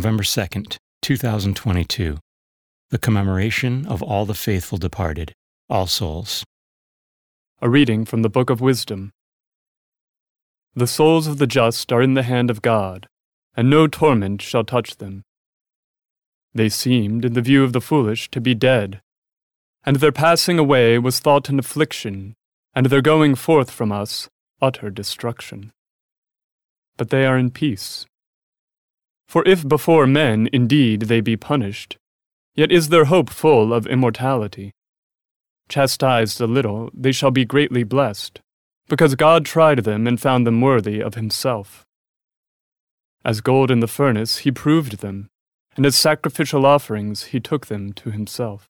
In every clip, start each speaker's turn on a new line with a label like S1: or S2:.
S1: November 2nd, 2022. The commemoration of all the faithful departed, All Souls.
S2: A reading from the Book of Wisdom. The souls of the just are in the hand of God, and no torment shall touch them. They seemed, in the view of the foolish, to be dead, and their passing away was thought an affliction, and their going forth from us utter destruction. But they are in peace. For if before men indeed they be punished, yet is their hope full of immortality. Chastised a little, they shall be greatly blessed, because God tried them and found them worthy of himself. As gold in the furnace, he proved them, and as sacrificial offerings, he took them to himself.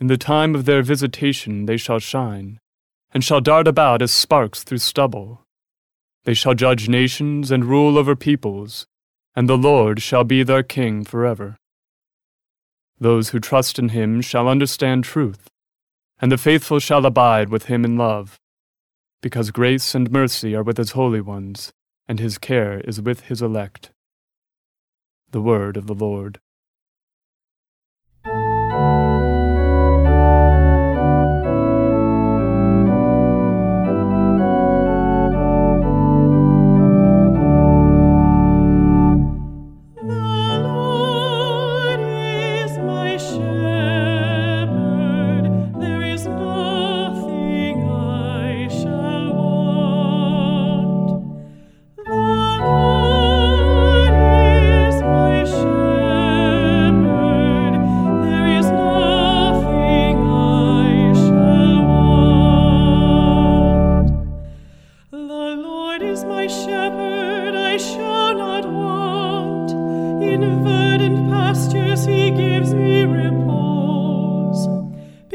S2: In the time of their visitation they shall shine, and shall dart about as sparks through stubble. They shall judge nations and rule over peoples, and the Lord shall be their king forever. Those who trust in him shall understand truth, and the faithful shall abide with him in love, because grace and mercy are with his holy ones, and his care is with his elect. The word of the Lord.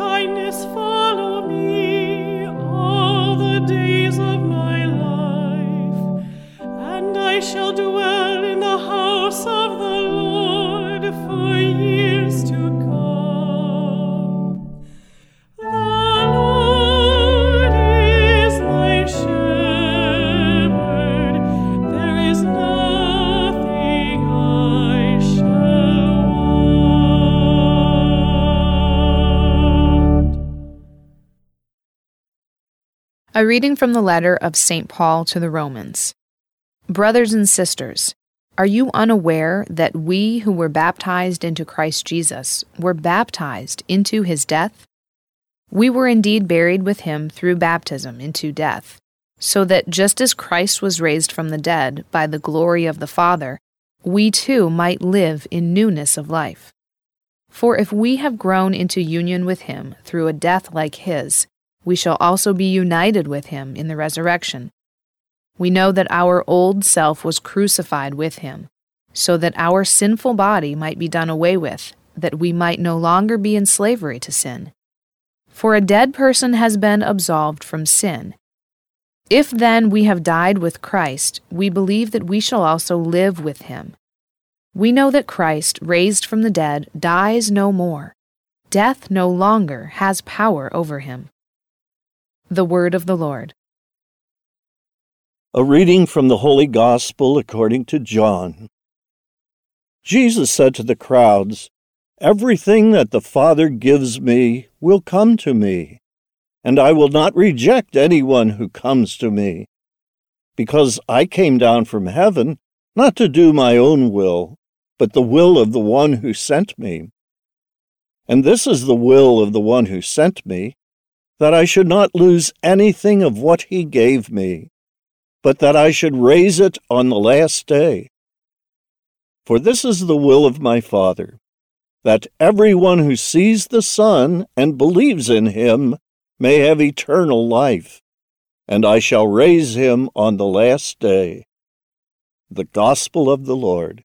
S2: kindness follow me all the days of my life, and I shall dwell in the house of the
S3: A reading from the letter of St. Paul to the Romans. Brothers and sisters, are you unaware that we who were baptized into Christ Jesus were baptized into his death? We were indeed buried with him through baptism into death, so that just as Christ was raised from the dead by the glory of the Father, we too might live in newness of life. For if we have grown into union with him through a death like his, we shall also be united with him in the resurrection. We know that our old self was crucified with him, so that our sinful body might be done away with, that we might no longer be in slavery to sin. For a dead person has been absolved from sin. If then we have died with Christ, we believe that we shall also live with him. We know that Christ, raised from the dead, dies no more. Death no longer has power over him. The Word of the Lord.
S4: A reading from the Holy Gospel according to John. Jesus said to the crowds, Everything that the Father gives me will come to me, and I will not reject anyone who comes to me, because I came down from heaven not to do my own will, but the will of the one who sent me. And this is the will of the one who sent me, that I should not lose anything of what he gave me, but that I should raise it on the last day. For this is the will of my Father, that everyone who sees the Son and believes in him may have eternal life, and I shall raise him on the last day. The Gospel of the Lord.